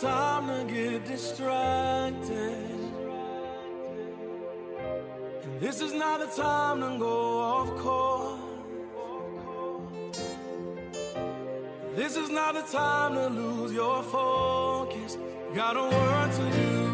Time to get distracted. And this is not the time to go off course. This is not the time to lose your focus. Got a work to do.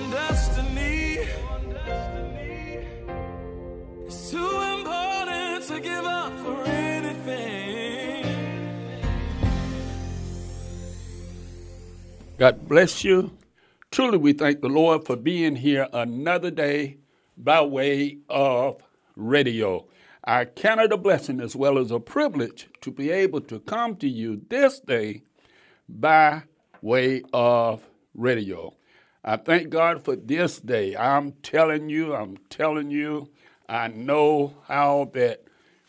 Destiny is too important to give up for anything. God bless you. Truly, we thank the Lord for being here another day by way of radio. I count it a blessing as well as a privilege to be able to come to you this day by way of radio. I thank God for this day. I'm telling you, I'm telling you, I know how that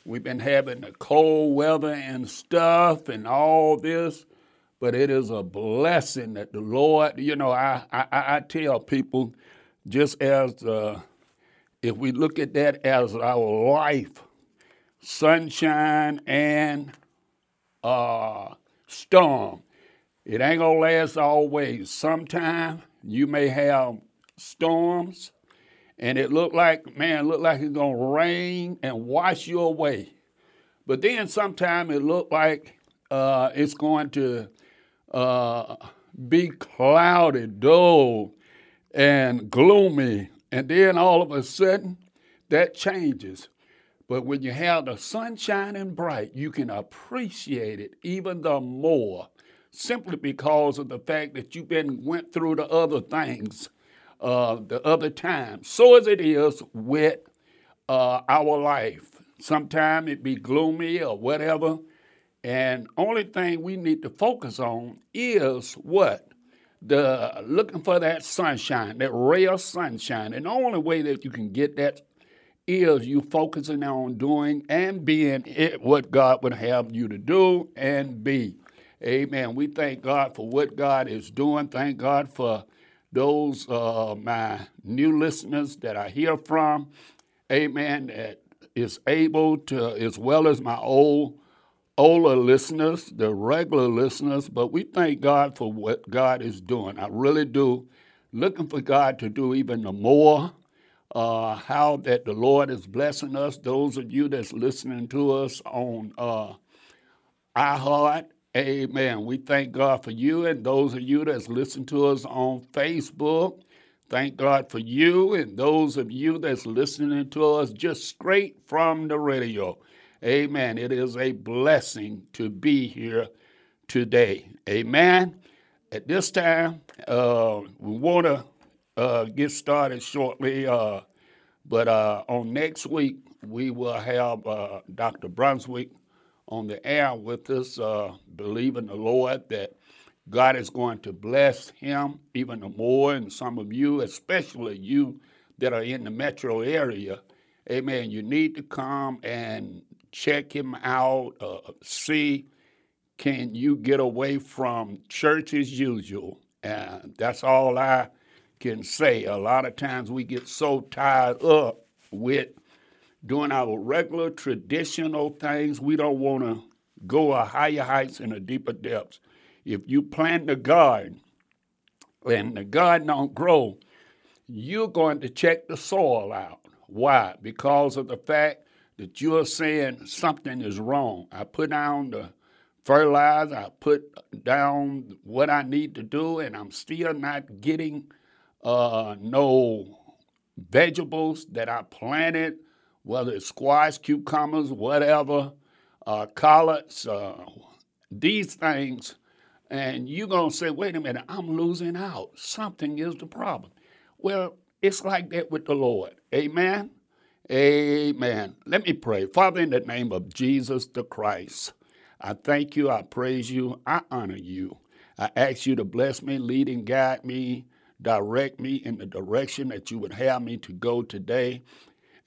we've been having the cold weather and stuff and all this, but it is a blessing that the Lord, you know, I, I, I tell people just as uh, if we look at that as our life, sunshine and uh, storm, it ain't gonna last always. Sometime you may have storms, and it looked like man, looked like it's gonna rain and wash you away. But then sometime it looked like uh, it's going to uh, be cloudy, dull, and gloomy, and then all of a sudden that changes. But when you have the sun shining bright, you can appreciate it even the more, simply because of the fact that you've been went through the other things, uh, the other times. So as it is with uh, our life. Sometimes it be gloomy or whatever, and only thing we need to focus on is what the looking for that sunshine, that ray of sunshine, and the only way that you can get that is you focusing on doing and being it what God would have you to do and be. Amen. We thank God for what God is doing. Thank God for those uh, my new listeners that I hear from. Amen. That is able to, as well as my old older listeners, the regular listeners. But we thank God for what God is doing. I really do. Looking for God to do even more uh, how that the Lord is blessing us. Those of you that's listening to us on uh, iHeart, amen. We thank God for you, and those of you that's listening to us on Facebook, thank God for you, and those of you that's listening to us just straight from the radio. Amen. It is a blessing to be here today. Amen. At this time, uh, we want to uh, get started shortly. Uh, but uh, on next week, we will have uh, Dr. Brunswick on the air with us, uh, believing the Lord that God is going to bless him even more, and some of you, especially you that are in the metro area, amen, you need to come and check him out, uh, see can you get away from church as usual. And that's all I can say. A lot of times we get so tied up with doing our regular traditional things, we don't want to go a higher heights and a deeper depths. If you plant the garden and the garden don't grow, you're going to check the soil out. Why? Because of the fact that you're saying something is wrong. I put down the fertilizer, I put down what I need to do, and I'm still not getting uh, no vegetables that I planted, whether it's squash, cucumbers, whatever, uh, collards, uh, these things. And you're going to say, wait a minute, I'm losing out. Something is the problem. Well, it's like that with the Lord. Amen. Amen. Let me pray. Father, in the name of Jesus the Christ, I thank you, I praise you, I honor you. I ask you to bless me, lead and guide me, direct me in the direction that you would have me to go today.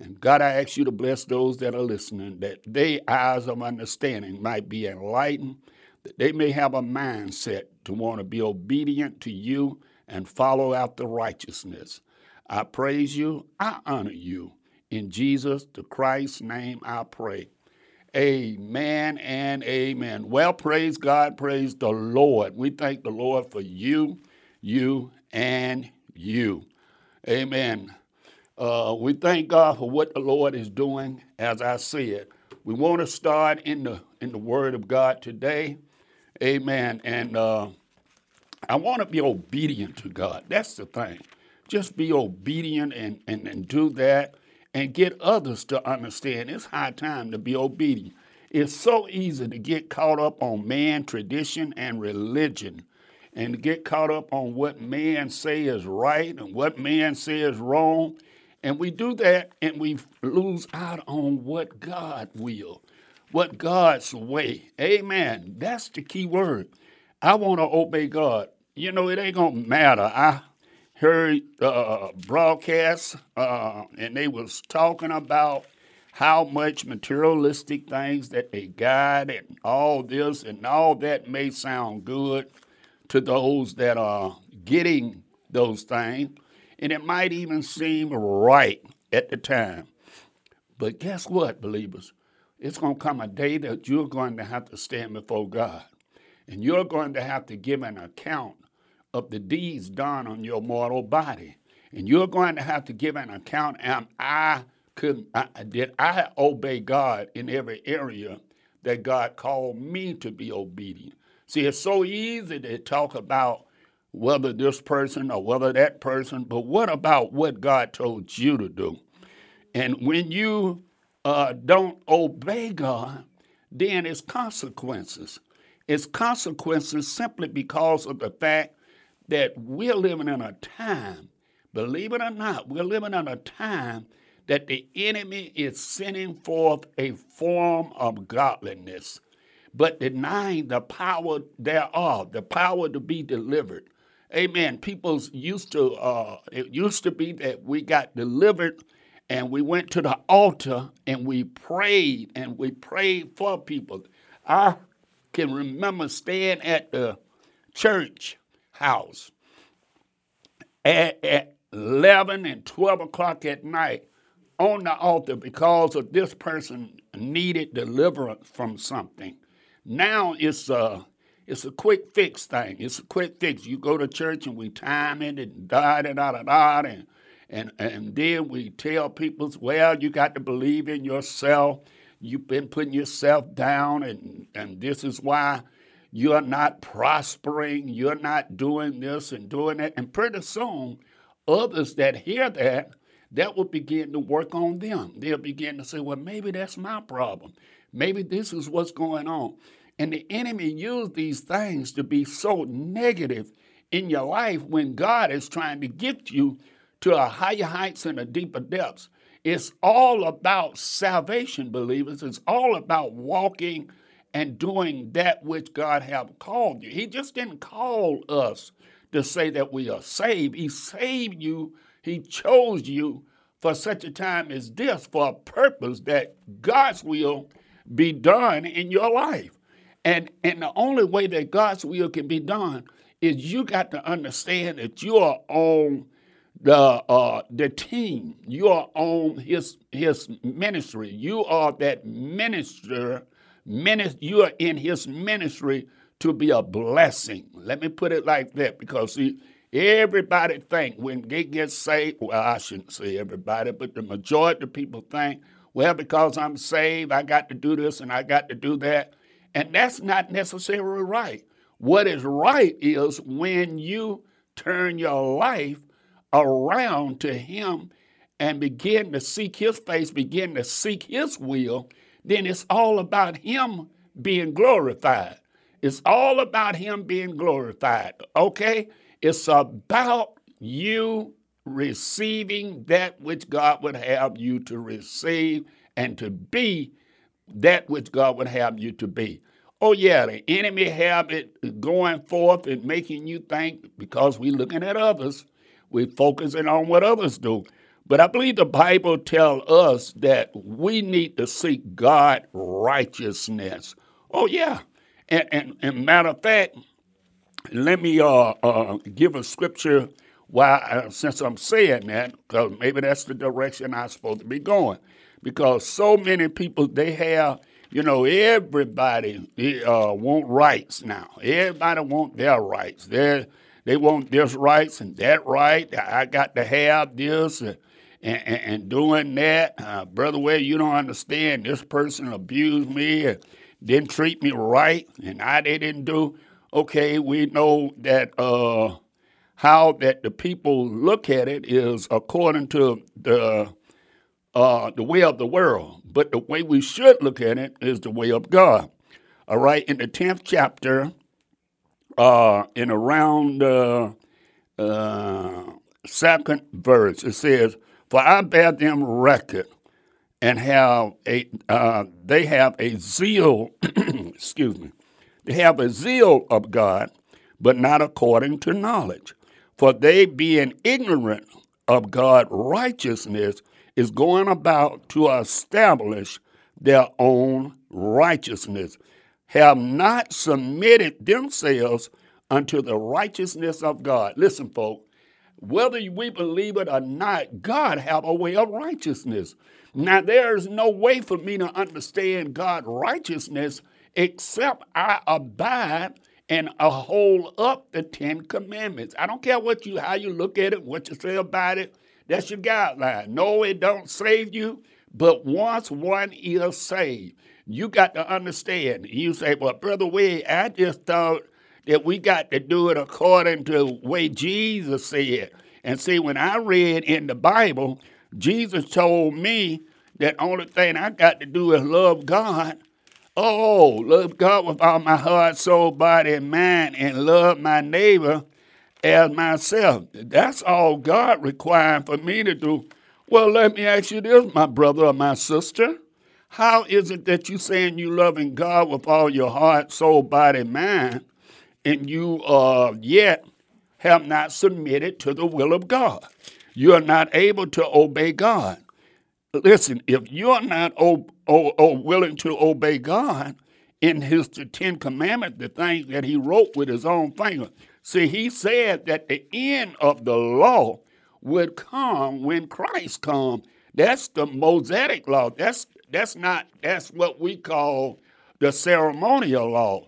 And God, I ask you to bless those that are listening, that their eyes of understanding might be enlightened, that they may have a mindset to want to be obedient to you and follow after righteousness. I praise you, I honor you. In Jesus the Christ's name I pray. Amen and amen. Well, praise God, praise the Lord. We thank the Lord for you, you, and you. Amen. Uh, we thank God for what the Lord is doing, as I said. We want to start in the in the Word of God today. Amen. And uh, I want to be obedient to God. That's the thing. Just be obedient and, and, and do that and get others to understand it's high time to be obedient. It's so easy to get caught up on man, tradition, and religion, and to get caught up on what man say is right and what man say is wrong. And we do that and we lose out on what God will, what God's way. Amen. That's the key word. I want to obey God. You know, it ain't going to matter. I heard uh, broadcasts, uh, and they was talking about how much materialistic things that they got and all this and all that may sound good to those that are getting those things, and it might even seem right at the time. But guess what, believers? It's going to come a day that you're going to have to stand before God, and you're going to have to give an account of the deeds done on your mortal body. And you're going to have to give an account. Am I could I, did I obey God in every area that God called me to be obedient? See, it's so easy to talk about whether this person or whether that person, but what about what God told you to do? And when you uh, don't obey God, then it's consequences. It's consequences simply because of the fact that we're living in a time, believe it or not, we're living in a time that the enemy is sending forth a form of godliness, but denying the power thereof, the power to be delivered. Amen. People's used to, uh, it used to be that we got delivered and we went to the altar and we prayed and we prayed for people. I can remember staying at the church house at, at 11 and 12 o'clock at night on the altar because of this person needed deliverance from something. Now it's a it's a quick fix thing. It's a quick fix. You go to church and we time it and da da da da da and and and then we tell people, well, you got to believe in yourself. You've been putting yourself down, and and this is why you're not prospering, you're not doing this and doing that. And pretty soon, others that hear that, that will begin to work on them. They'll begin to say, well, maybe that's my problem. Maybe this is what's going on. And the enemy used these things to be so negative in your life when God is trying to get you to a higher heights and a deeper depths. It's all about salvation, believers. It's all about walking and doing that which God have called you. He just didn't call us to say that we are saved. He saved you. He chose you for such a time as this for a purpose that God's will be done in your life. And, and the only way that God's will can be done is you got to understand that you are on the uh, the team. You are on his his ministry. You are that minister you are in his ministry to be a blessing. Let me put it like that because see, everybody think when they get saved, well, I shouldn't say everybody, but the majority of people think well, because I'm saved, I got to do this and I got to do that. And that's not necessarily right. What is right is when you turn your life around to Him and begin to seek His face, begin to seek His will, then it's all about Him being glorified. It's all about Him being glorified, okay? It's about you receiving that which God would have you to receive and to be that which God would have you to be. Oh yeah, the enemy have it going forth and making you think because we're looking at others, we're focusing on what others do. But I believe the Bible tells us that we need to seek God righteousness. Oh yeah, and and, and matter of fact, let me uh, uh, give a scripture. Why, uh, since I'm saying that, because maybe that's the direction I'm supposed to be going. Because so many people they have you know, everybody uh, want rights now. Everybody want their rights. They they want this rights and that right. I got to have this and, and, and doing that. Uh, Brother Ware, you don't understand. This person abused me and didn't treat me right, and I they didn't do. Okay, we know that uh, how that the people look at it is according to the uh, the way of the world, but the way we should look at it is the way of God. All right, in the 10th chapter, uh, in around uh, uh, second verse, it says, For I bear them record and have a, uh, they have a zeal, excuse me, they have a zeal of God, but not according to knowledge. For they being ignorant of God's righteousness, is going about to establish their own righteousness, have not submitted themselves unto the righteousness of God. Listen, folks, whether we believe it or not, God have a way of righteousness. Now, there's no way for me to understand God's righteousness except I abide and I hold up the Ten Commandments. I don't care what you how you look at it, what you say about it. That's your guideline. No, it don't save you, but once one is saved, you got to understand. You say, well, Brother Wade, I just thought that we got to do it according to the way Jesus said. And see, when I read in the Bible, Jesus told me that only thing I got to do is love God. Oh, love God with all my heart, soul, body, and mind, and love my neighbor as myself. That's all God required for me to do. Well, let me ask you this, my brother or my sister. How is it that you saying you loving God with all your heart, soul, body, mind, and you uh, yet have not submitted to the will of God? You are not able to obey God. Listen, if you're not o- o- o- willing to obey God in His Ten Commandments, the things that He wrote with His own finger, See, he said that the end of the law would come when Christ come. That's the Mosaic law. That's that's not that's what we call the ceremonial law.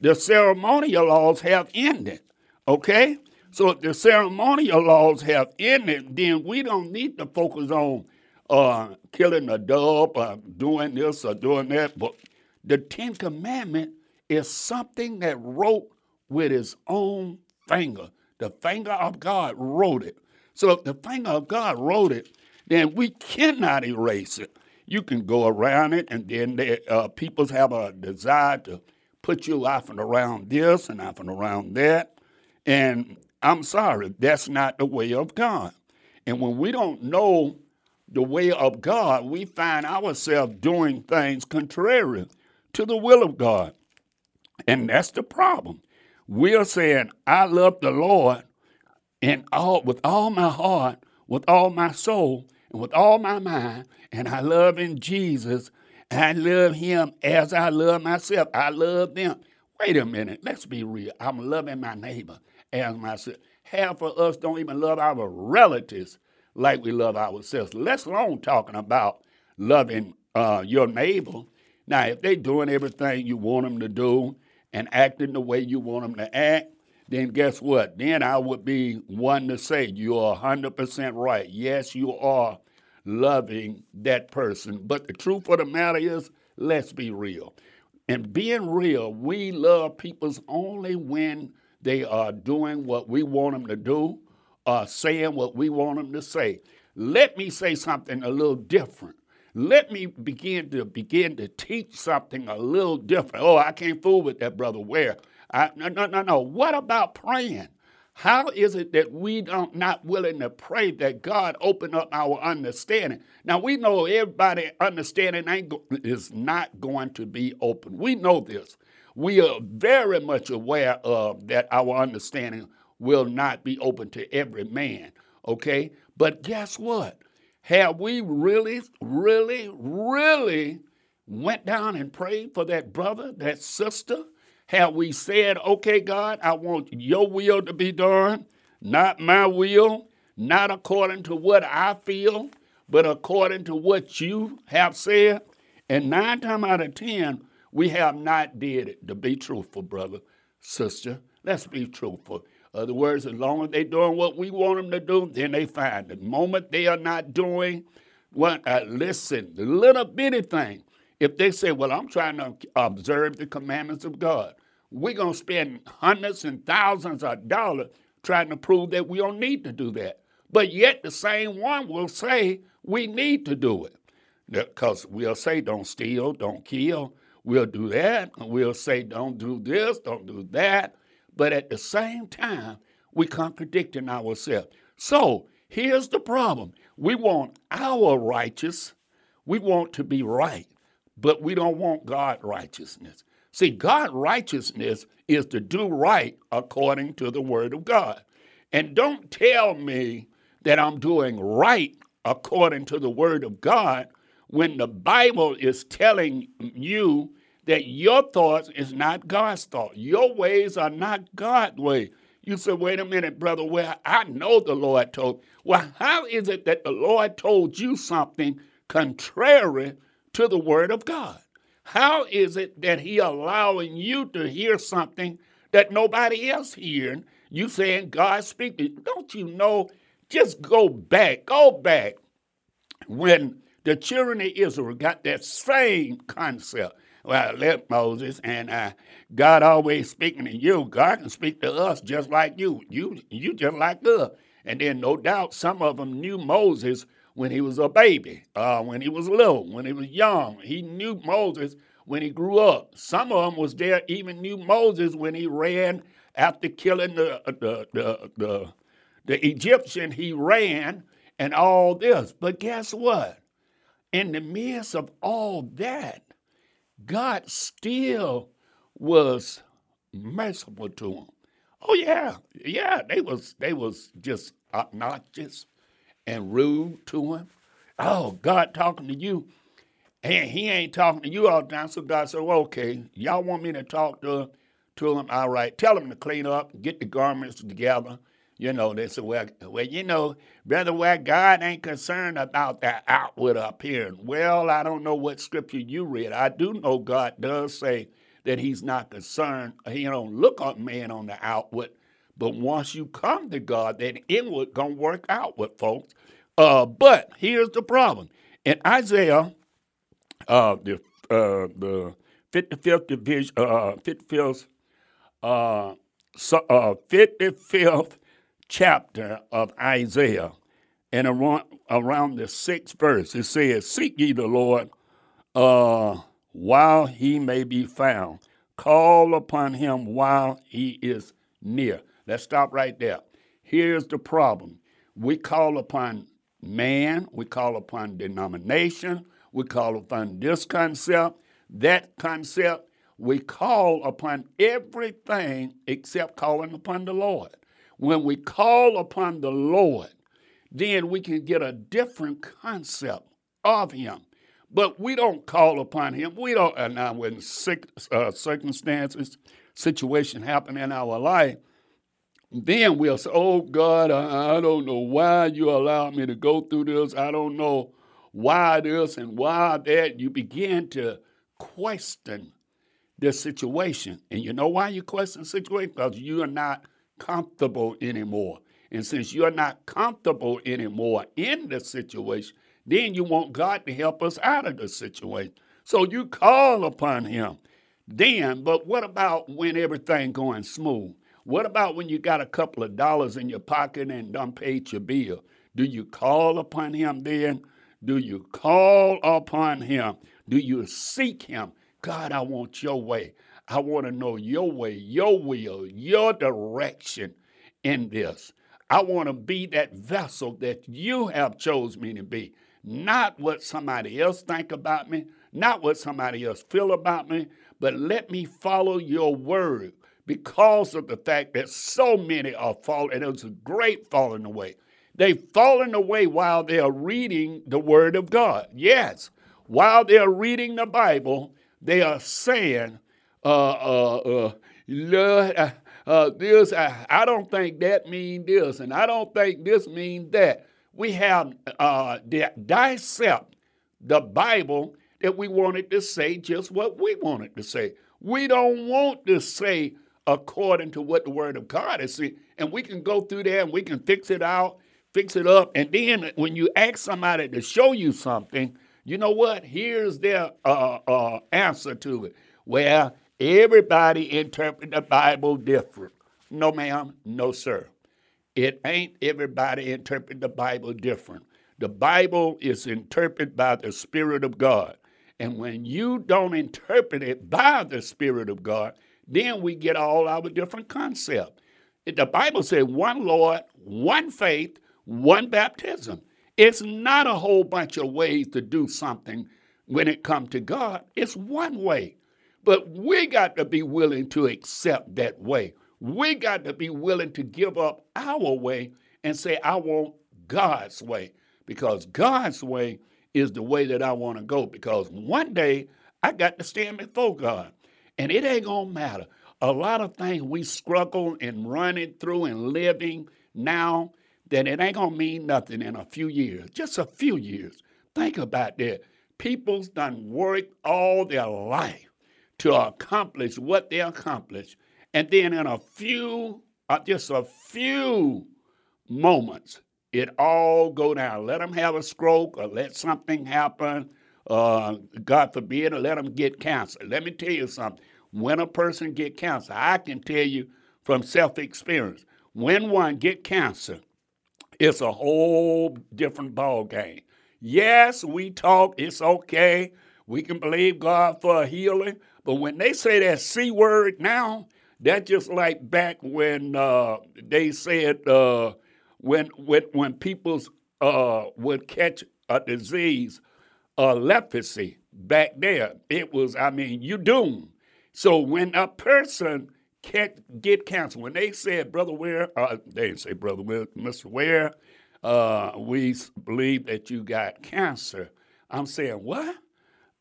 The ceremonial laws have ended. Okay? So if the ceremonial laws have ended, then we don't need to focus on uh, killing a dove or doing this or doing that. But the Ten Commandment is something that wrote with his own finger. The finger of God wrote it. So if the finger of God wrote it, then we cannot erase it. You can go around it, and then they, uh, people have a desire to put you off and around this and off and around that. And I'm sorry, that's not the way of God. And when we don't know the way of God, we find ourselves doing things contrary to the will of God. And that's the problem. We're saying, I love the Lord and all with all my heart, with all my soul, and with all my mind, and I love in Jesus. I love him as I love myself. I love them. Wait a minute, let's be real. I'm loving my neighbor as myself. Half of us don't even love our relatives like we love ourselves. Let's alone talking about loving uh, your neighbor. Now, if they're doing everything you want them to do, and acting the way you want them to act, then guess what? Then I would be one to say, you are 100% right. Yes, you are loving that person. But the truth of the matter is, let's be real. And being real, we love people only when they are doing what we want them to do or saying what we want them to say. Let me say something a little different. Let me begin to begin to teach something a little different. Oh, I can't fool with that, brother. Ware? I, no, no, no, no. What about praying? How is it that we don't not willing to pray that God open up our understanding? Now we know everybody understanding ain't go, is not going to be open. We know this. We are very much aware of that our understanding will not be open to every man. Okay, but guess what? Have we really, really, really went down and prayed for that brother, that sister? Have we said, okay, God, I want your will to be done, not my will, not according to what I feel, but according to what you have said? And nine times out of ten, we have not did it. To be truthful, brother, sister, let's be truthful. Other words, as long as they're doing what we want them to do, then they fine. The moment they are not doing what, uh, listen, the little bitty thing, if they say, Well, I'm trying to observe the commandments of God, we're going to spend hundreds and thousands of dollars trying to prove that we don't need to do that. But yet the same one will say we need to do it. Because we'll say, Don't steal, don't kill. We'll do that. We'll say, Don't do this, don't do that. But at the same time, we're contradicting ourselves. So here's the problem we want our righteous, we want to be right but we don't want God righteousness. See, God righteousness is to do right according to the word of God. And don't tell me that I'm doing right according to the word of God when the Bible is telling you that your thoughts is not God's thought. Your ways are not God's way. You say, wait a minute, brother. Well, I know the Lord told. Well, how is it that the Lord told you something contrary to the Word of God. How is it that He allowing you to hear something that nobody else hearing? You saying God speaking? Don't you know? Just go back, go back. When the children of Israel got that same concept, well, I left Moses and uh, God always speaking to you. God can speak to us just like you. You, you just like us. And then, no doubt, some of them knew Moses when he was a baby, uh, when he was little, when he was young. He knew Moses when he grew up. Some of them was there even knew Moses when he ran after killing the the the the, the Egyptian. He ran and all this. But guess what? In the midst of all that, God still was merciful to him. Oh yeah, yeah, they was they was just obnoxious and rude to him. Oh, God talking to you. And he ain't talking to you all the time. So God said, well, okay, y'all want me to talk to, to him? All right. Tell him to clean up, get the garments together. You know, they said, well, well, you know, Brother Well, God ain't concerned about that outward appearance. Well, I don't know what scripture you read. I do know God does say that he's not concerned. He don't look on man on the outward, but once you come to God, then inward gonna work out with folks. Uh, but here's the problem. In Isaiah, uh, the uh, the 55th division, uh, 55th, uh, so, uh, 55th chapter of Isaiah, and around, around the sixth verse, it says, "Seek ye the Lord uh, while he may be found; call upon him while he is near." Let's stop right there. Here's the problem we call upon man, we call upon denomination, we call upon this concept, that concept. We call upon everything except calling upon the Lord. When we call upon the Lord, then we can get a different concept of Him. But we don't call upon Him. We don't, and now when sick, uh, circumstances, situation happen in our life, then we'll say, Oh God, I, I don't know why you allowed me to go through this. I don't know why this and why that. You begin to question the situation. And you know why you question the situation? Because you are not comfortable anymore. And since you're not comfortable anymore in the situation, then you want God to help us out of the situation. So you call upon him. Then, but what about when everything going smooth? What about when you got a couple of dollars in your pocket and done paid your bill? Do you call upon him then? Do you call upon him? Do you seek him? God, I want your way. I want to know your way, your will, your direction in this. I want to be that vessel that you have chose me to be, not what somebody else think about me, not what somebody else feel about me, but let me follow your word because of the fact that so many are falling. And it was a great falling away. They've fallen away while they are reading the Word of God. Yes, while they are reading the Bible, they are saying, uh, uh, uh, uh, uh, this, I, I, don't think that means this, and I don't think this means that. We have uh, dissect the Bible that we wanted to say just what we wanted to say. We don't want to say according to what the Word of God is saying. And we can go through there and we can fix it out, fix it up. And then when you ask somebody to show you something, you know what? Here's their uh, uh, answer to it. Well, everybody interpret the Bible different. No, ma'am. No, sir. It ain't everybody interpret the Bible different. The Bible is interpreted by the Spirit of God. And when you don't interpret it by the Spirit of God, then we get all our different concepts. The Bible says one Lord, one faith, one baptism. It's not a whole bunch of ways to do something when it comes to God. It's one way. But we got to be willing to accept that way. We got to be willing to give up our way and say, I want God's way. Because God's way is the way that I want to go. Because one day I got to stand before God. And it ain't going to matter. A lot of things we struggle and running through and living now, that it ain't going to mean nothing in a few years, just a few years. Think about that. People's done worked all their life to accomplish what they accomplished. And then in a few, uh, just a few moments, it all go down. Let them have a stroke or let something happen uh, God forbid, or let them get cancer. Let me tell you something. When a person get cancer, I can tell you from self-experience, when one get cancer, it's a whole different ball game. Yes, we talk, it's okay. We can believe God for a healing, but when they say that C word now, that's just like back when uh, they said uh, when when when people uh, would catch a disease uh, leprosy back there. It was, I mean, you doomed. So when a person can't get cancer, when they said, Brother Ware, uh, they didn't say Brother Ware, Mr. Ware, uh, we believe that you got cancer. I'm saying, what?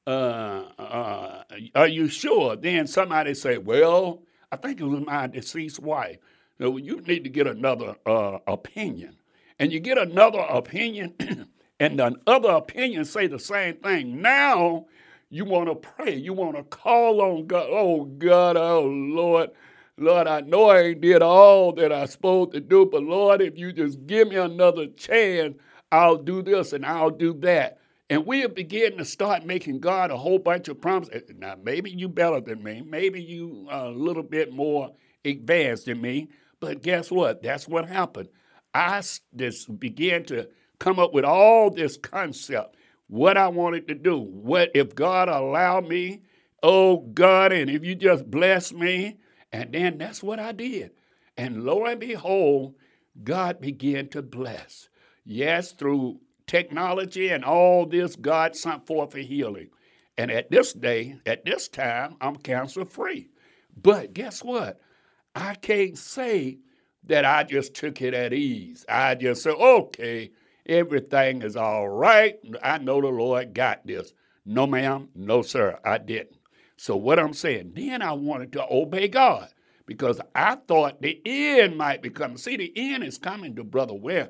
Uh, uh, are you sure? Then somebody say, well, I think it was my deceased wife. So you need to get another uh, opinion. And you get another opinion, and the other opinions say the same thing. Now you want to pray. You want to call on God. Oh, God, oh, Lord. Lord, I know I ain't did all that I supposed to do, but Lord, if you just give me another chance, I'll do this and I'll do that. And we are beginning to start making God a whole bunch of promises. Eh, now, maybe you better than me. Maybe you a little bit more advanced than me. But guess what? That's what happened. I just began to come up with all this concept, what I wanted to do. What if God allowed me? Oh God, and if you just bless me, and then that's what I did. And lo and behold, God began to bless. Yes, through technology and all this, God sent forth a healing. And at this day, at this time, I'm cancer free. But guess what? I can't say that I just took it at ease. I just said, okay, Everything is all right. I know the Lord got this. No, ma'am. No, sir. I didn't. So, what I'm saying, then I wanted to obey God because I thought the end might be coming. See, the end is coming to Brother Ware.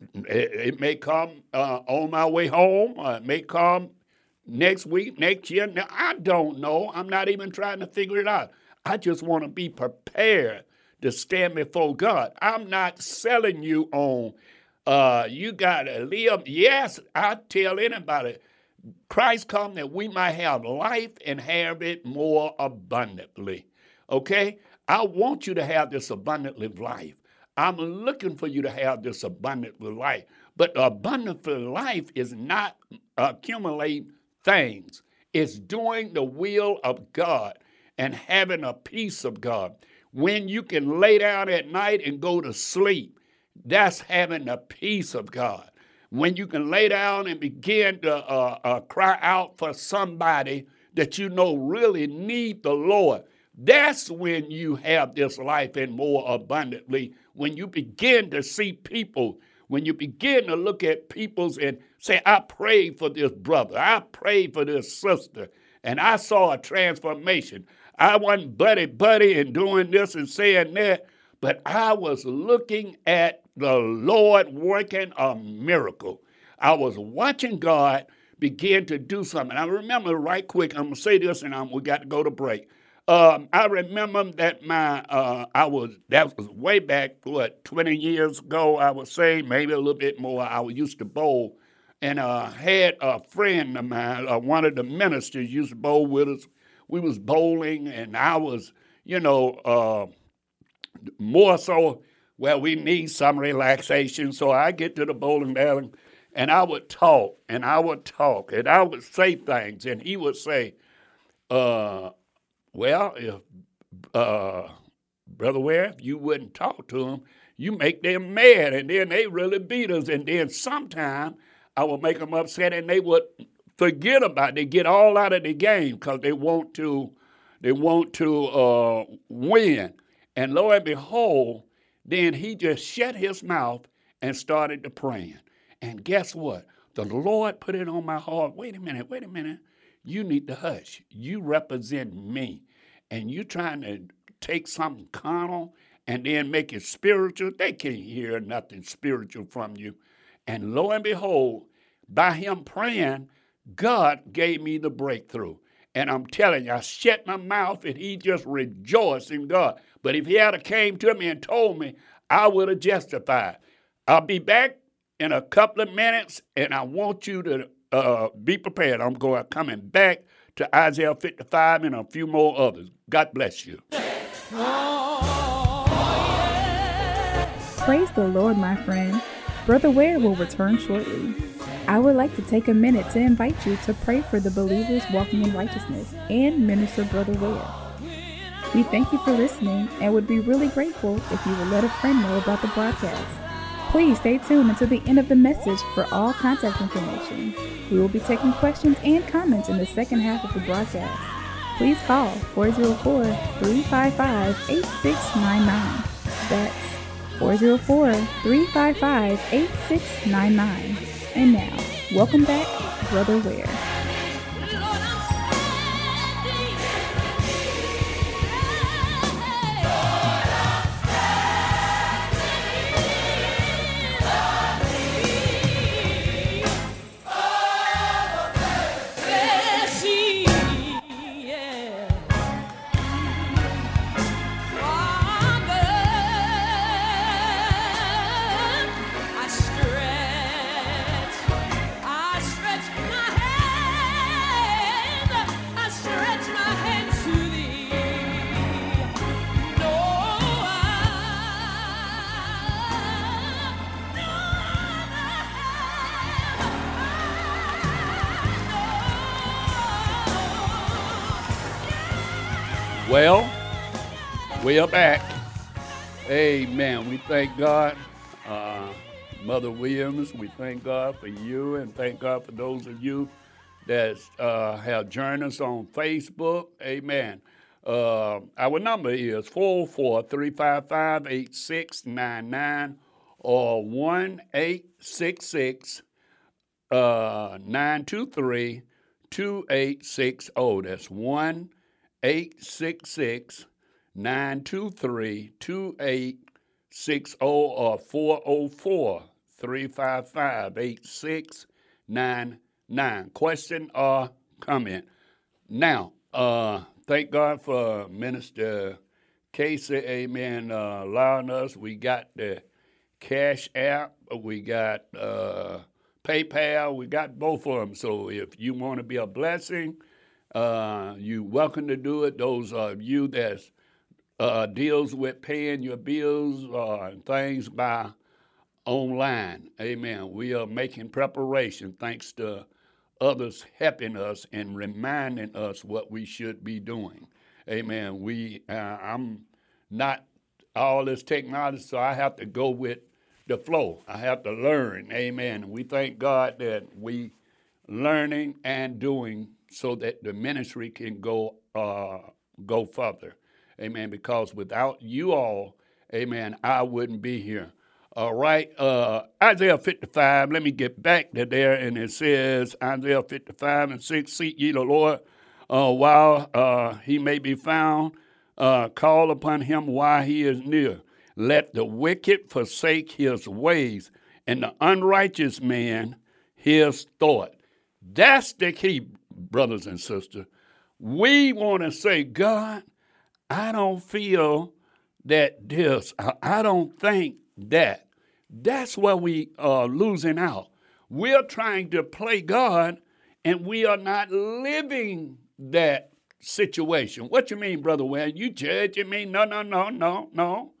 It, it may come uh, on my way home, uh, it may come next week, next year. Now, I don't know. I'm not even trying to figure it out. I just want to be prepared to stand before God. I'm not selling you on Uh, you got to live. Yes, I tell anybody, Christ come that we might have life and have it more abundantly. Okay? I want you to have this abundantly life. I'm looking for you to have this abundantly life. But abundant life is not accumulate things. It's doing the will of God and having a peace of God. When you can lay down at night and go to sleep, that's having the peace of God. When you can lay down and begin to uh, uh, cry out for somebody that you know really need the Lord, that's when you have this life and more abundantly. When you begin to see people, when you begin to look at people's and say, I prayed for this brother, I prayed for this sister, and I saw a transformation. I wasn't buddy buddy and doing this and saying that, but I was looking at the Lord working a miracle. I was watching God begin to do something. I remember right quick, I'm gonna say this and I'm, we got to go to break. Um, I remember that my uh, I was that was way back what 20 years ago I would say maybe a little bit more. I used to bowl, and uh, had a friend of mine, uh, one of the ministers, used to bowl with us. We was bowling, and I was you know uh, more so well we need some relaxation. So I get to the bowling alley, and I would talk, and I would talk, and I would say things, and he would say. Uh, well, if uh, Brother Ware, if you wouldn't talk to them, you make them mad, and then they really beat us. And then sometime I would make them upset, and they would forget about it. They get all out of the game because they want to, they want to uh, win. And lo and behold, then he just shut his mouth and started to praying. And guess what? The Lord put it on my heart. Wait a minute, wait a minute. You need to hush. You represent me and you trying to take something carnal and then make it spiritual, they can't hear nothing spiritual from you. And lo and behold, by him praying, God gave me the breakthrough. And I'm telling you, I shut my mouth and he just rejoiced in God. But if he had came to me and told me, I would have justified. I'll be back in a couple of minutes, and I want you to uh, be prepared. I'm going coming back to Isaiah 55 and a few more others. God bless you. Praise the Lord, my friend. Brother Ware will return shortly. I would like to take a minute to invite you to pray for the believers walking in righteousness and minister Brother Ware. We thank you for listening and would be really grateful if you would let a friend know about the broadcast. Please stay tuned until the end of the message for all contact information. We will be taking questions and comments in the second half of the broadcast. Please call 404 355 8699. That's 404 355 8699. And now, welcome back, Brother Ware. Well, we are back. Amen. We thank God. Uh, Mother Williams, we thank God for you and thank God for those of you that uh, have joined us on Facebook. Amen. Uh, our number is 404 355 8699 or 1 866 uh, 923 2860. That's 1 866 923 2860 or 404 355 8699. Question or comment? Now, uh, thank God for Minister Casey, amen, uh, allowing us. We got the Cash App, we got uh, PayPal, we got both of them. So if you want to be a blessing, uh, you welcome to do it. Those of you that uh, deals with paying your bills uh, and things by online, amen. We are making preparation thanks to others helping us and reminding us what we should be doing. Amen. We, uh, I'm not all this technology, so I have to go with the flow. I have to learn. Amen. We thank God that we learning and doing so that the ministry can go uh, go further. Amen. Because without you all, amen, I wouldn't be here. All right. Uh, Isaiah 55, let me get back to there. And it says, Isaiah 55 and 6, Seek ye the Lord uh, while uh, he may be found. Uh, call upon him while he is near. Let the wicked forsake his ways, and the unrighteous man his thought. That's the key, brothers and sisters. We want to say, God, I don't feel that this, I don't think that. That's where we are losing out. We're trying to play God and we are not living that situation. What you mean, Brother Well? You judging me? No, no, no, no, no.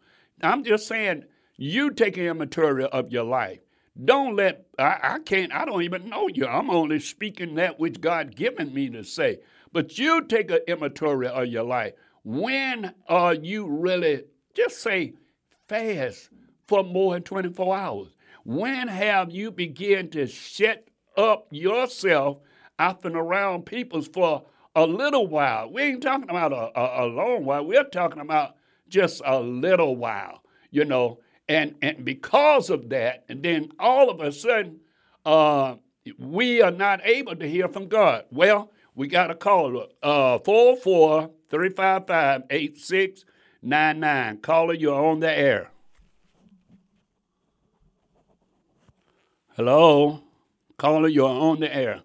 I'm just saying you taking an inventory of your life. Don't let I, I can't I don't even know you. I'm only speaking that which God given me to say. But you take an inventory of your life. When are you really just say fast for more than 24 hours? When have you begin to shut up yourself out and around people for a little while? We ain't talking about a, a, a long while. We're talking about just a little while, you know. And and because of that, and then all of a sudden, uh, we are not able to hear from God. Well, we got a caller, uh, 44 355 8699. Caller, you're on the air. Hello? Caller, you're on the air.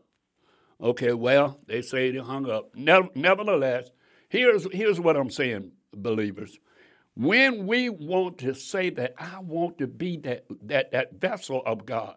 Okay, well, they say they hung up. Nevertheless, here's, here's what I'm saying, believers. When we want to say that I want to be that, that, that vessel of God,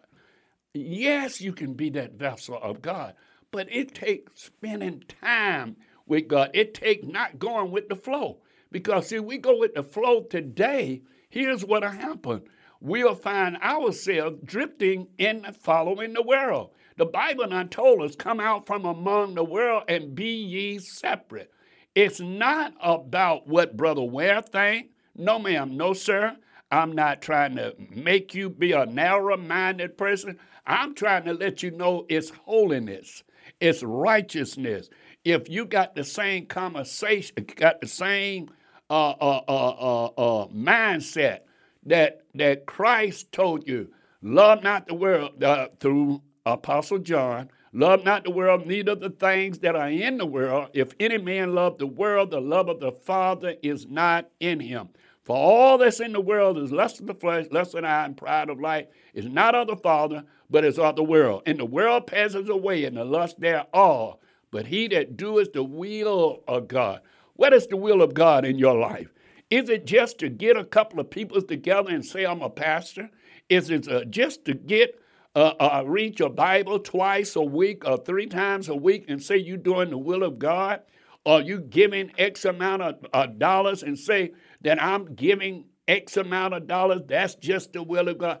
yes, you can be that vessel of God, but it takes spending time with God. It takes not going with the flow. Because see, we go with the flow today, here's what'll happen. We'll find ourselves drifting in following the world. The Bible not told us, come out from among the world and be ye separate. It's not about what Brother Ware think. No, ma'am. No, sir. I'm not trying to make you be a narrow-minded person. I'm trying to let you know it's holiness, it's righteousness. If you got the same conversation, got the same uh, uh, uh, uh, mindset that that Christ told you, love not the world uh, through Apostle John, Love not the world, neither the things that are in the world. If any man love the world, the love of the Father is not in him. For all that's in the world is lust of the flesh, lust of the eye, and pride of life, is not of the Father, but is of the world. And the world passes away, and the lust thereof. But he that doeth the will of God. What is the will of God in your life? Is it just to get a couple of people together and say, I'm a pastor? Is it uh, just to get uh, uh, read your Bible twice a week or three times a week and say you're doing the will of God, or you giving X amount of uh, dollars and say that I'm giving X amount of dollars, that's just the will of God.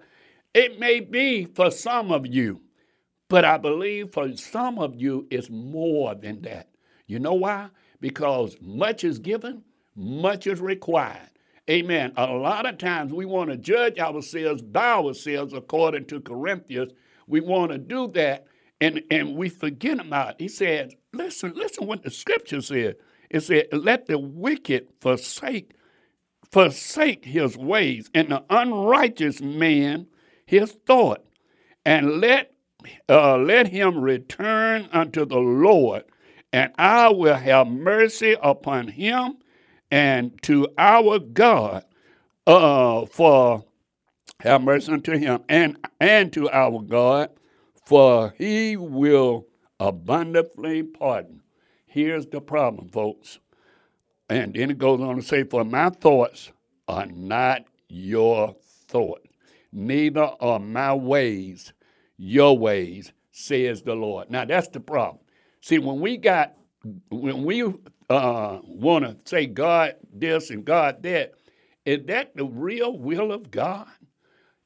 It may be for some of you, but I believe for some of you it's more than that. You know why? Because much is given, much is required. Amen. A lot of times we want to judge ourselves by ourselves according to Corinthians. We want to do that and, and we forget about it. He said, listen, listen what the scripture said. It said, let the wicked forsake forsake his ways, and the unrighteous man his thought, and let uh, let him return unto the Lord, and I will have mercy upon him, and to our God uh, for have mercy unto him and and to our God for he will abundantly pardon. Here's the problem, folks. And then it goes on to say, For my thoughts are not your thoughts. neither are my ways your ways, says the Lord. Now that's the problem. See, when we got when we uh, want to say God this and God that, is that the real will of God?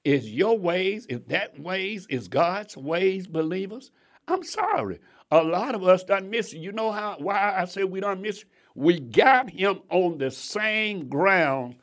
Is your ways, is that ways, is God's ways, believers? I'm sorry. A lot of us done miss. You know how why I say we don't miss? We got him on the same ground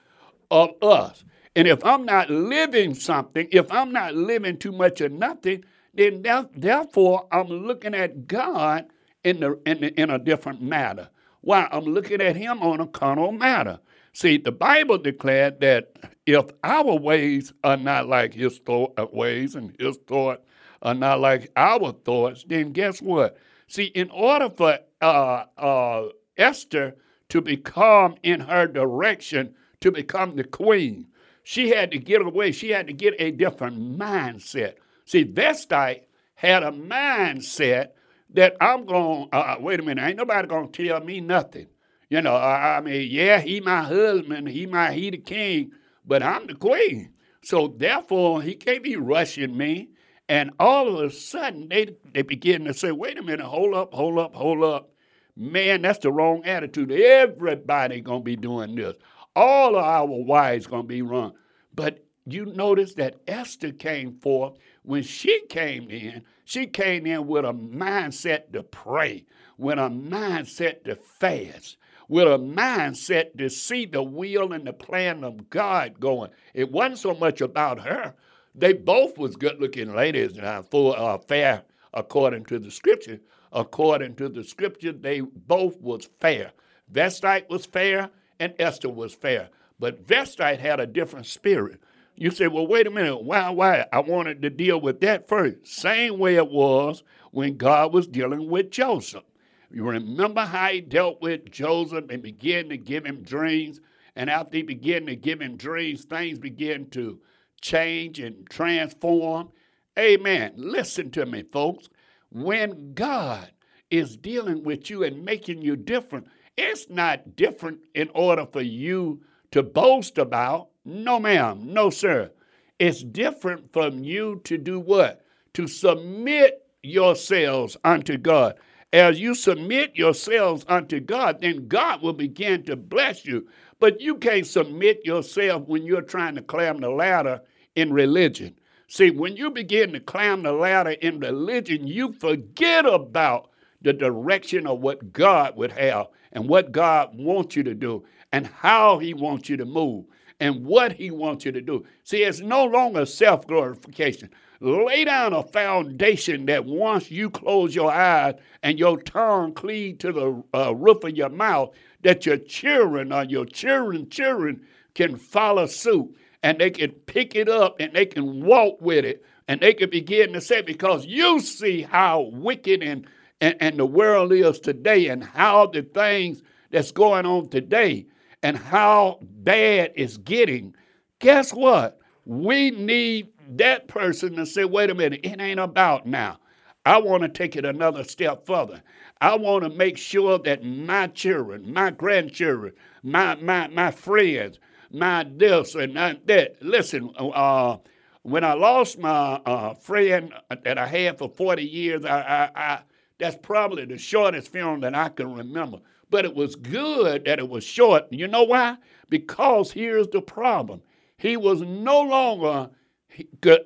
of us. And if I'm not living something, if I'm not living too much of nothing, then therefore I'm looking at God in, the, in, the, in a different matter. Why? I'm looking at Him on a carnal matter. See, the Bible declared that if our ways are not like His thought, uh, ways and His thought are not like our thoughts, then guess what? See, in order for uh, uh, Esther to become in her direction to become the queen, she had to get away. She had to get a different mindset. See, Vashti had a mindset that I'm going, uh, uh, wait a minute, ain't nobody going to tell me nothing. You know, I, I mean, yeah, he my husband, he my, he the king, but I'm the queen. So therefore, he can't be rushing me. And all of a sudden, they, they begin to say, wait a minute, hold up, hold up, hold up. Man, that's the wrong attitude. Everybody going to be doing this. All of our wives going to be wrong. But you notice that Esther came forth. When she came in, she came in with a mindset to pray, with a mindset to fast, with a mindset to see the will and the plan of God going. It wasn't so much about her. They both was good-looking ladies, uh, full uh, fair according to the scripture. According to the scripture, they both was fair. Vashti was fair, and Esther was fair. But Vashti had a different spirit. You say, well, wait a minute. Why, why? I wanted to deal with that first. Same way it was when God was dealing with Joseph. You remember how he dealt with Joseph and began to give him dreams? And after he began to give him dreams, things began to change and transform. Amen. Listen to me, folks. When God is dealing with you and making you different, it's not different in order for you to boast about. No, ma'am. No, sir. It's different from you to do what? To submit yourselves unto God. As you submit yourselves unto God, then God will begin to bless you. But you can't submit yourself when you're trying to climb the ladder in religion. See, when you begin to climb the ladder in religion, you forget about the direction of what God would have and what God wants you to do and how He wants you to move and what He wants you to do. See, it's no longer self glorification. Lay down a foundation that once you close your eyes and your tongue cleave to the uh, roof of your mouth, that your children or your children children can follow suit and they can pick it up and they can walk with it and they can begin to say because you see how wicked and, and, and the world is today and how the things that's going on today and how bad it's getting, guess what? We need that person to say, wait a minute, it ain't about now. I want to take it another step further. I want to make sure that my children, my grandchildren, my, my, my friends, my this and that. Listen, uh, when I lost my uh, friend that I had for 40 years, I, I, I, that's probably the shortest film that I can remember. But it was good that it was short. You know why? Because here's the problem. He was no longer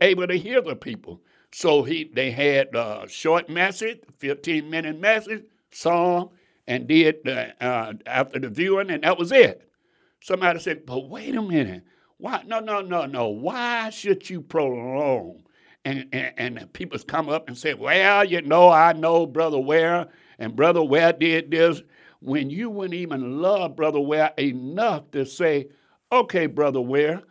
able to hear the people. So he they had a short message, 15 minute message, song, and did uh, after the viewing, and that was it. Somebody said, but wait a minute. Why? No, no, no, no. Why should you prolong? And, and, and people come up and say, well, you know, I know Brother Ware, and Brother Ware did this when you wouldn't even love Brother Ware enough to say, okay, Brother Ware,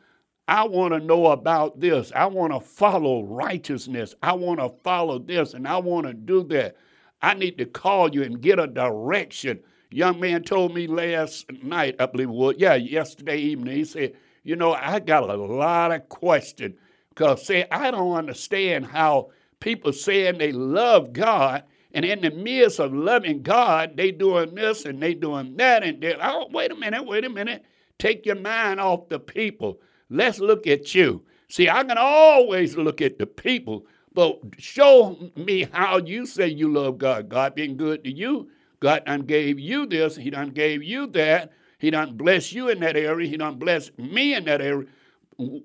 I want to know about this. I want to follow righteousness. I want to follow this and I want to do that. I need to call you and get a direction. Young man told me last night, I believe it was, yeah, yesterday evening, he said, You know, I got a lot of questions because, say, I don't understand how people saying they love God and in the midst of loving God, they doing this and they doing that. And they oh, wait a minute, wait a minute. Take your mind off the people. Let's look at you. See, I can always look at the people, but show me how you say you love God. God been good to you. God done gave you this. He done gave you that. He done bless you in that area. He done bless me in that area.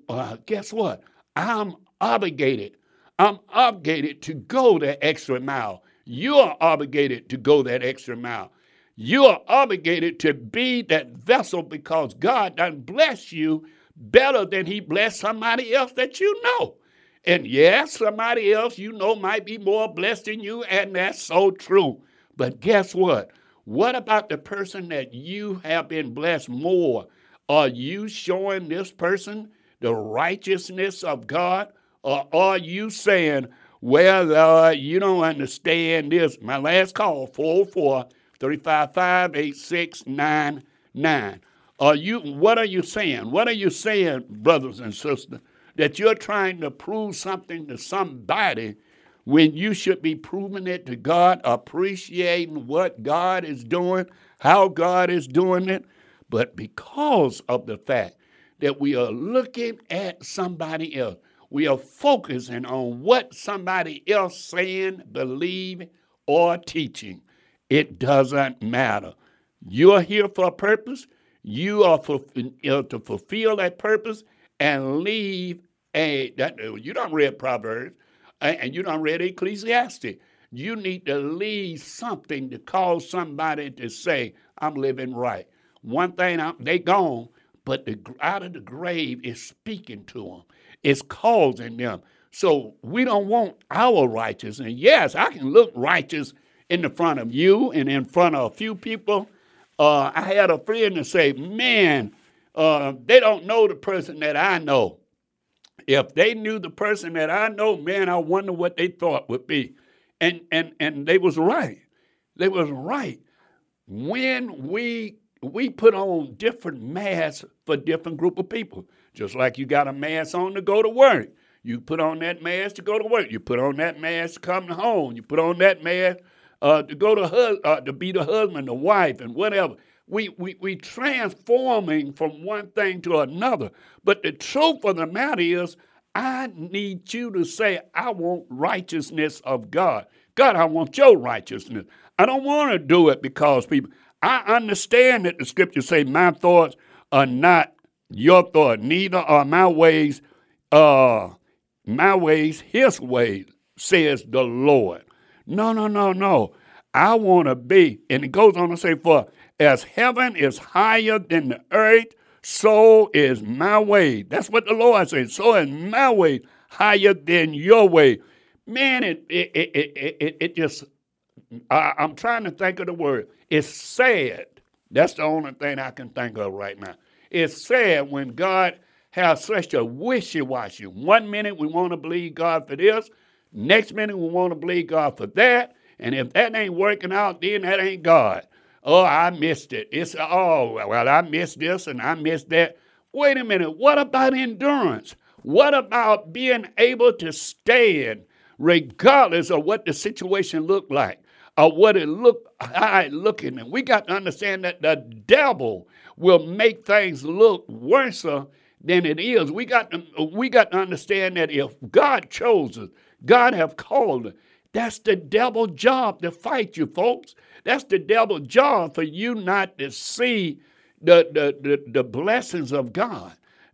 Uh, guess what? I'm obligated. I'm obligated to go that extra mile. You are obligated to go that extra mile. You are obligated to be that vessel because God done bless you better than He blessed somebody else that you know. And yes, somebody else you know might be more blessed than you, and that's so true. But guess what? What about the person that you have been blessed more? Are you showing this person the righteousness of God? Or are you saying, well, uh, you don't understand this? My last call, 404 355 8699. Are you, what are you saying? What are you saying, brothers and sisters? That you're trying to prove something to somebody when you should be proving it to God, appreciating what God is doing, how God is doing it. But because of the fact that we are looking at somebody else, we are focusing on what somebody else saying, believing, or teaching. It doesn't matter. You're here for a purpose. You are for, uh, to fulfill that purpose and leave a that you don't read Proverbs and you don't read Ecclesiastes. You need to leave something to cause somebody to say, "I'm living right." One thing, I'm, they gone, but the, out of the grave is speaking to them. It's causing them. So we don't want our righteousness. And yes, I can look righteous in the front of you and in front of a few people uh, I had a friend to say, man, uh, they don't know the person that I know. If they knew the person that I know, man, I wonder what they thought would be. And and and they was right. They was right. When we we put on different masks for different group of people, just like you got a mask on to go to work. You put on that mask to go to work. You put on that mask to come home. You put on that mask uh, to go to hus- uh, to be the husband, the wife, and whatever. We, we we transforming from one thing to another. But the truth of the matter is, I need you to say, I want righteousness of God. God, I want your righteousness. I don't want to do it because people. I understand that the scriptures say, my thoughts are not your thoughts, neither are my ways, uh, my ways, his ways, says the Lord. No, no, no, no. I want to be, and it goes on to say, for as heaven is higher than the earth, so is my way. That's what the Lord says. So is my way higher than your way. Man, it it it it, it, it just I, I'm trying to think of the word. It's sad. That's the only thing I can think of right now. It's sad when God has such a wishy-washy. One minute we want to believe God for this, Next minute, we want to believe God for that. And if that ain't working out, then that ain't God. Oh, I missed it. It's, oh, well, I missed this and I missed that. Wait a minute. What about endurance? What about being able to stand regardless of what the situation looked like? Or what it look it looking. And we got to understand that the devil will make things look worse than it is. We got to, we got to understand that if God chose us, God have called. That's the devil's job to fight you, folks. That's the devil's job for you not to see the, the, the, the blessings of God.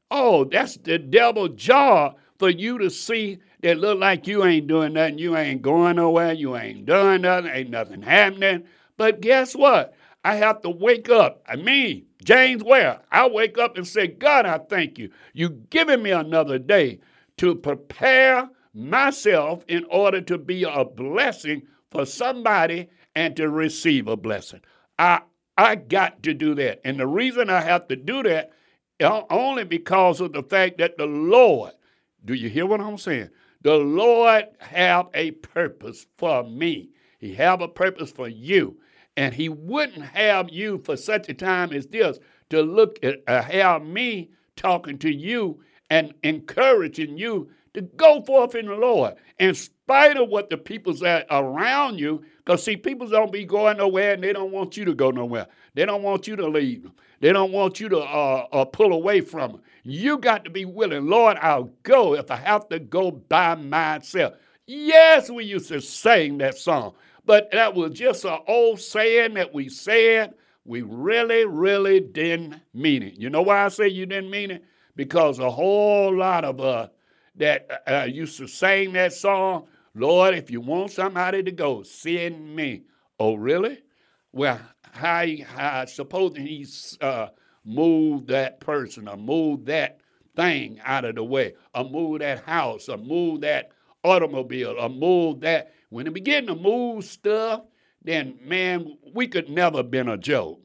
Oh, that's the devil's job for you to see that look like you ain't doing nothing, you ain't going nowhere, you ain't doing nothing, ain't nothing happening. But guess what? I have to wake up. I mean, James Ware, I wake up and say, God, I thank you. You've given me another day to prepare myself in order to be a blessing for somebody and to receive a blessing. I I got to do that. And the reason I have to do that uh, only because of the fact that the Lord, do you hear what I'm saying? The Lord have a purpose for me. He have a purpose for you. And he wouldn't have you for such a time as this to look at uh, have me talking to you and encouraging you to go forth in the Lord. In spite of what the people say around you, Because, see, people don't be going nowhere and they don't want you to go nowhere. They don't want you to leave. They don't want you to uh, uh, pull away from them. You got to be willing. Lord, I'll go if I have to go by myself. Yes, we used to sing that song, but that was just an old saying that we said. We really, really didn't mean it. You know why I say you didn't mean it? Because a whole lot of us that uh, used to sing that song, Lord, if you want somebody to go, send me. Oh, really? Well, how, how supposing he's uh, moved that person or moved that thing out of the way or moved that house or moved that automobile or moved that. When they begin to move stuff, then man, we could never been a Job.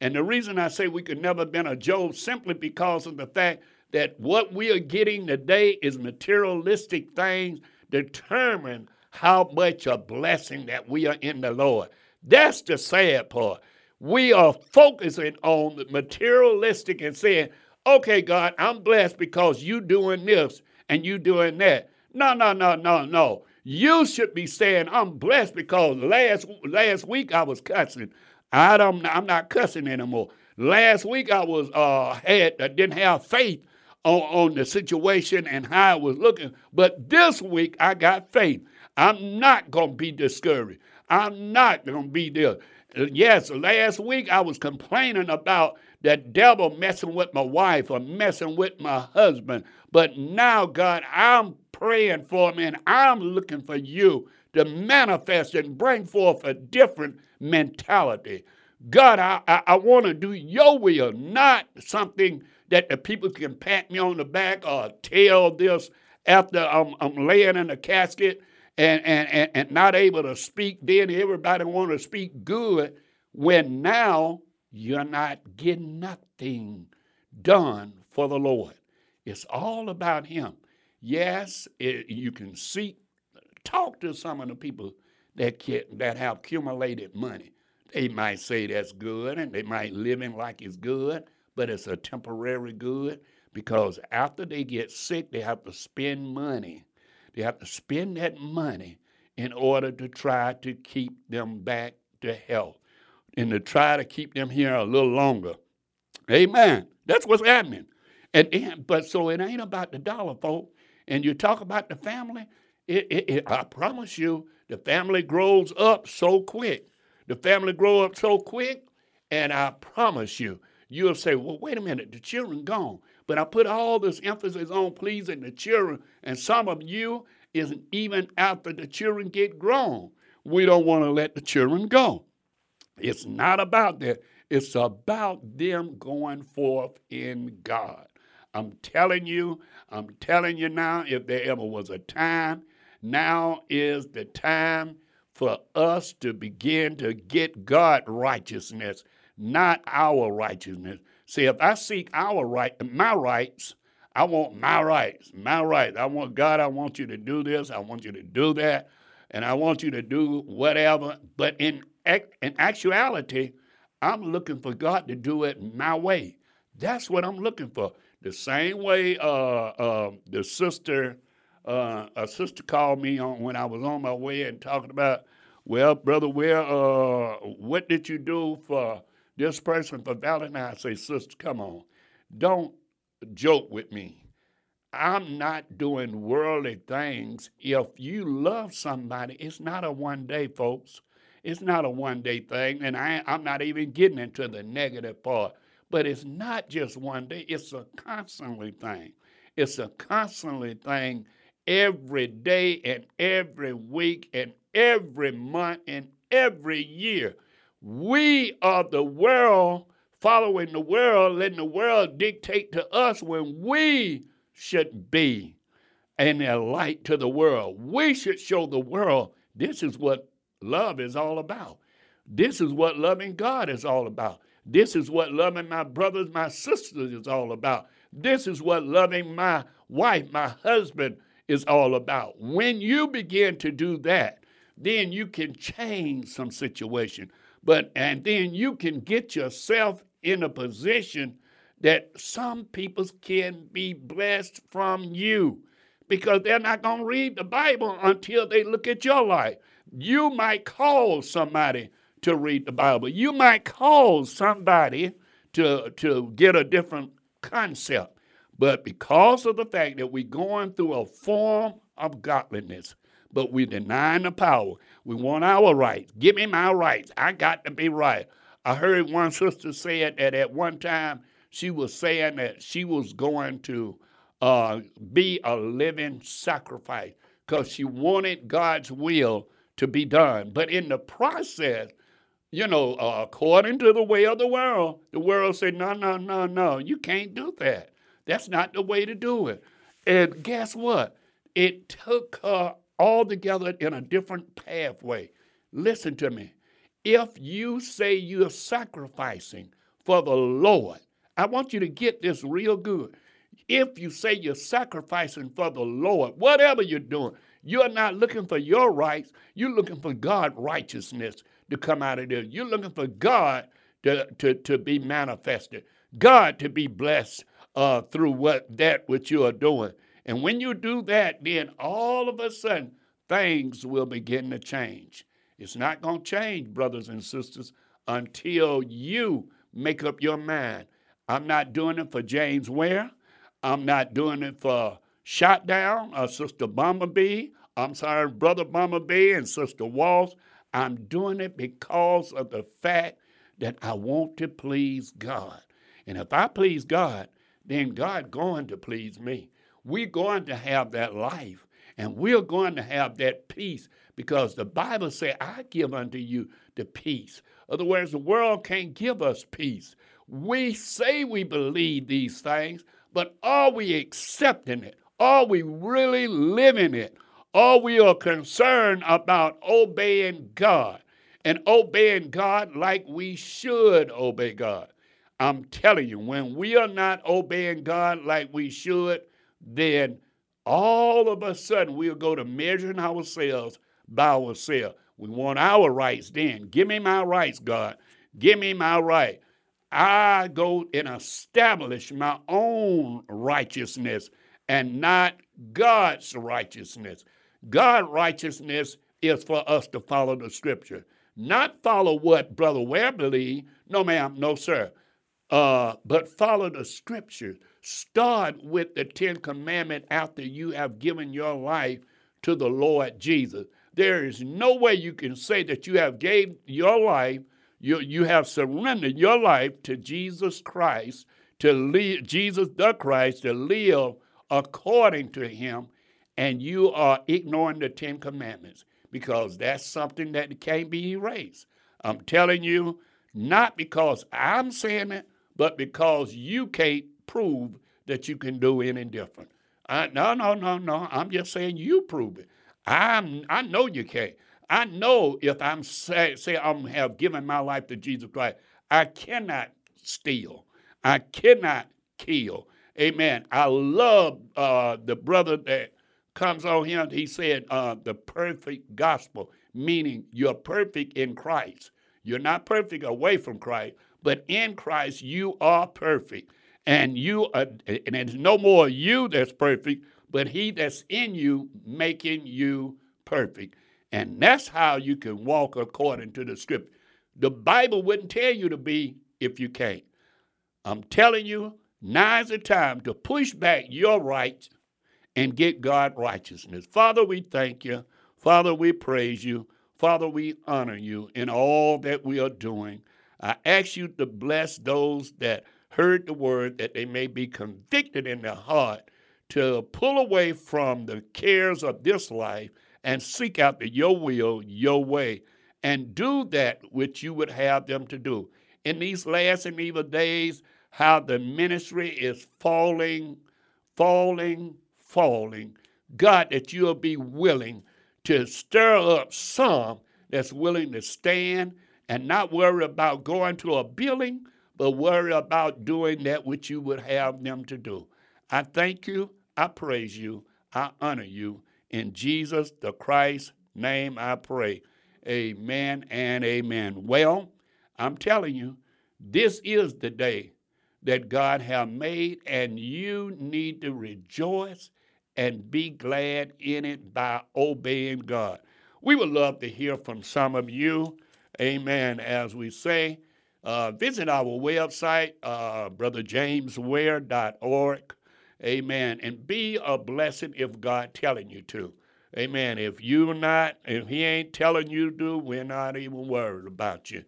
And the reason I say we could never been a Job simply because of the fact that what we are getting today is materialistic things determine how much a blessing that we are in the Lord. That's the sad part. We are focusing on the materialistic and saying, okay, God, I'm blessed because you doing this and you doing that. No, no, no, no, no. You should be saying, I'm blessed because last last week I was cussing. I don't I'm not cussing anymore. Last week I was uh had I didn't have faith on, on the situation and how it was looking. But this week I got faith. I'm not gonna be discouraged. I'm not gonna be there. Yes, last week I was complaining about that devil messing with my wife or messing with my husband. But now, God, I'm praying for him and I'm looking for you to manifest and bring forth a different mentality. God, I, I, I want to do your will, not something that the people can pat me on the back or tell this after I'm, I'm laying in a casket and, and, and, and not able to speak. Then everybody want to speak good when now you're not getting nothing done for the Lord. It's all about Him. Yes, it, you can seek, talk to some of the people that can, that have accumulated money. They might say that's good, and they might live in like it's good, but it's a temporary good because after they get sick, they have to spend money. They have to spend that money in order to try to keep them back to health and to try to keep them here a little longer. Amen. That's what's happening. And, and but so it ain't about the dollar, folks. And you talk about the family. It, it, it, I promise you, the family grows up so quick. The family grow up so quick, and I promise you, you'll say, "Well, wait a minute, the children gone." But I put all this emphasis on pleasing the children, and some of you isn't even after the children get grown. We don't want to let the children go. It's not about that. It's about them going forth in God. I'm telling you, I'm telling you now, if there ever was a time, now is the time for us to begin to get God righteousness, not our righteousness. See, if I seek our right, my rights, I want my rights, my rights. I want God, I want you to do this, I want you to do that, and I want you to do whatever. But in in actuality, I'm looking for God to do it my way. That's what I'm looking for. The same way uh, uh, the sister, uh, a sister called me on when I was on my way and talking about, well, brother, Ware, uh, what did you do for this person for Valentine? I say, sister, come on, don't joke with me. I'm not doing worldly things. If you love somebody, it's not a one day, folks. It's not a one day thing, and I, I'm not even getting into the negative part. But it's not just one day, it's a constantly thing. It's a constantly thing every day and every week and every month and every year. We are the world following the world, letting the world dictate to us when we should be and a light to the world. We should show the world this is what love is all about. This is what loving God is all about. This is what loving my brothers, my sisters is all about. This is what loving my wife, my husband is all about. When you begin to do that, then you can change some situation. But and then you can get yourself in a position that some people can be blessed from you because they're not going to read the Bible until they look at your life. You might call somebody to read the Bible. You might call somebody to, to get a different concept. But because of the fact that we're going through a form of godliness, but we're denying the power, we want our rights. Give me my rights. I got to be right. I heard one sister say that at one time she was saying that she was going to uh, be a living sacrifice because she wanted God's will to be done. But in the process, you know, uh, according to the way of the world, the world said, no, no, no, no, you can't do that. That's not the way to do it. And guess what? It took her altogether in a different pathway. Listen to me. If you say you're sacrificing for the Lord, I want you to get this real good. If you say you're sacrificing for the Lord, whatever you're doing, you're not looking for your rights. You're looking for God's righteousness to come out of there. You're looking for God to, to, to be manifested, God to be blessed uh, through what that which you are doing. And when you do that, then all of a sudden things will begin to change. It's not going to change, brothers and sisters, until you make up your mind. I'm not doing it for James Ware. I'm not doing it for Shotdown or Sister Bumblebee. I'm sorry, Brother Bumblebee and Sister Walls. I'm doing it because of the fact that I want to please God. And if I please God, then God going to please me. We're going to have that life and we're going to have that peace because the Bible says, I give unto you the peace. Otherwise, the world can't give us peace. We say we believe these things, but are we accepting it? Are we really living it? Are we are concerned about obeying God and obeying God like we should obey God? I'm telling you, when we are not obeying God like we should, then all of a sudden we'll go to measuring ourselves by ourselves. We want our rights then. Give me my rights, God. Give me my right. I go and establish my own righteousness and not God's righteousness. God's righteousness is for us to follow the scripture, not follow what Brother Ware believed. No, ma'am, no, sir. Uh, but follow the scriptures. Start with the Ten Commandments after you have given your life to the Lord Jesus. There is no way you can say that you have gave your life, you, you have surrendered your life to Jesus Christ, to live, Jesus the Christ, to live according to him, and you are ignoring the Ten Commandments because that's something that can't be erased. I'm telling you, not because I'm saying it, but because you can't prove that you can do any different. I, no, no, no, no. I'm just saying you prove it. I'm, I know you can't. I know if I'm say, say I'm have given my life to Jesus Christ, I cannot steal. I cannot kill. Amen. I love uh, the brother that comes on here. He said uh, the perfect gospel, meaning you're perfect in Christ. You're not perfect away from Christ, but in Christ you are perfect. And you are, and it's no more you that's perfect, but he that's in you making you perfect. And that's how you can walk according to the scripture. The Bible wouldn't tell you to be if you can't. I'm telling you, now's the time to push back your rights and get God righteousness. Father, we thank you. Father, we praise you. Father, we honor you in all that we are doing. I ask you to bless those that heard the word that they may be convicted in their heart to pull away from the cares of this life and seek out the, your will, your way, and do that which you would have them to do. In these last and evil days, how the ministry is falling, falling, falling. God, that you'll be willing to stir up some that's willing to stand and not worry about going to a building, but worry about doing that which you would have them to do. I thank you. I praise you. I honor you. In Jesus the Christ's name I pray. Amen and amen. Well, I'm telling you, this is the day that God have made, and you need to rejoice and be glad in it by obeying God. we would love to hear from some of you. Amen. As we say, uh, visit our website, uh, brotherjamesware.org. Amen. And be a blessing if God telling you to. Amen. If you're not, if He ain't telling you to we're not even worried about you.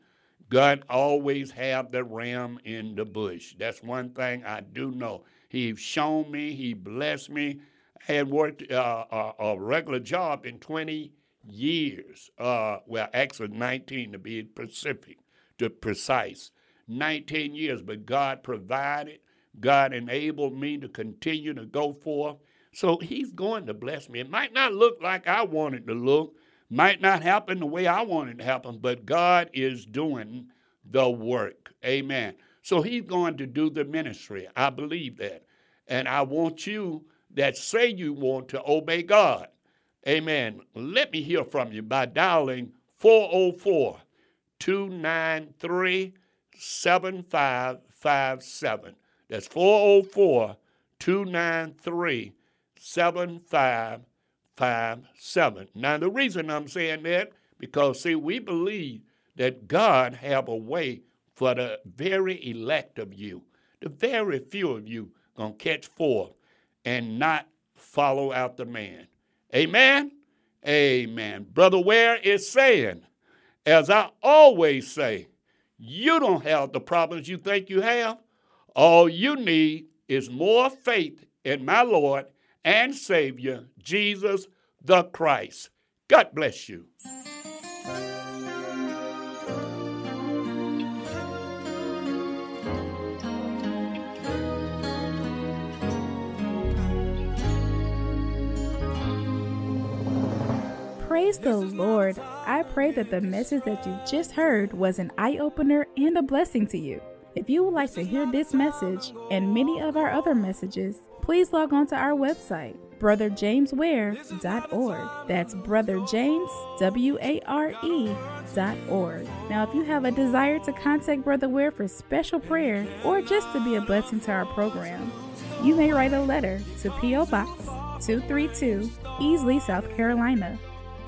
God always have the ram in the bush. That's one thing I do know. He's shown me. He blessed me. I had worked uh, a, a, regular job in 20 years. Uh, well, actually 19 to be specific, to precise. 19 years, but God provided. God enabled me to continue to go forth. So He's going to bless me. It might not look like I want it to look, might not happen the way I want it to happen, but God is doing the work. Amen. So He's going to do the ministry. I believe that. And I want you that say you want to obey God. Amen. Let me hear from you by dialing 404 293 7557. That's 404 293 7557. Now, the reason I'm saying that, because see, we believe that God have a way for the very elect of you, the very few of you gonna catch forth and not follow out the man. Amen? Amen. Brother Ware is saying, as I always say, you don't have the problems you think you have. All you need is more faith in my Lord and Savior, Jesus the Christ. God bless you. Praise the Lord. I pray that the message that you just heard was an eye opener and a blessing to you. If you would like to hear this message and many of our other messages, please log on to our website, brotherjamesware.org. That's brotherjamesware.org. Now, if you have a desire to contact Brother Ware for special prayer or just to be a blessing to our program, you may write a letter to P.O. Box 232, Easley, South Carolina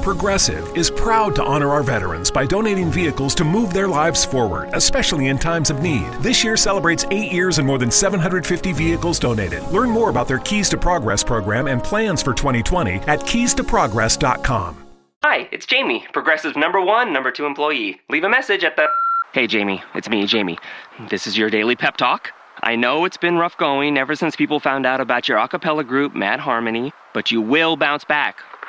Progressive is proud to honor our veterans by donating vehicles to move their lives forward, especially in times of need. This year celebrates eight years and more than 750 vehicles donated. Learn more about their Keys to Progress program and plans for 2020 at keystoprogress.com. Hi, it's Jamie, Progressive number one, number two employee. Leave a message at the. Hey, Jamie, it's me, Jamie. This is your daily pep talk. I know it's been rough going ever since people found out about your a cappella group, Mad Harmony, but you will bounce back.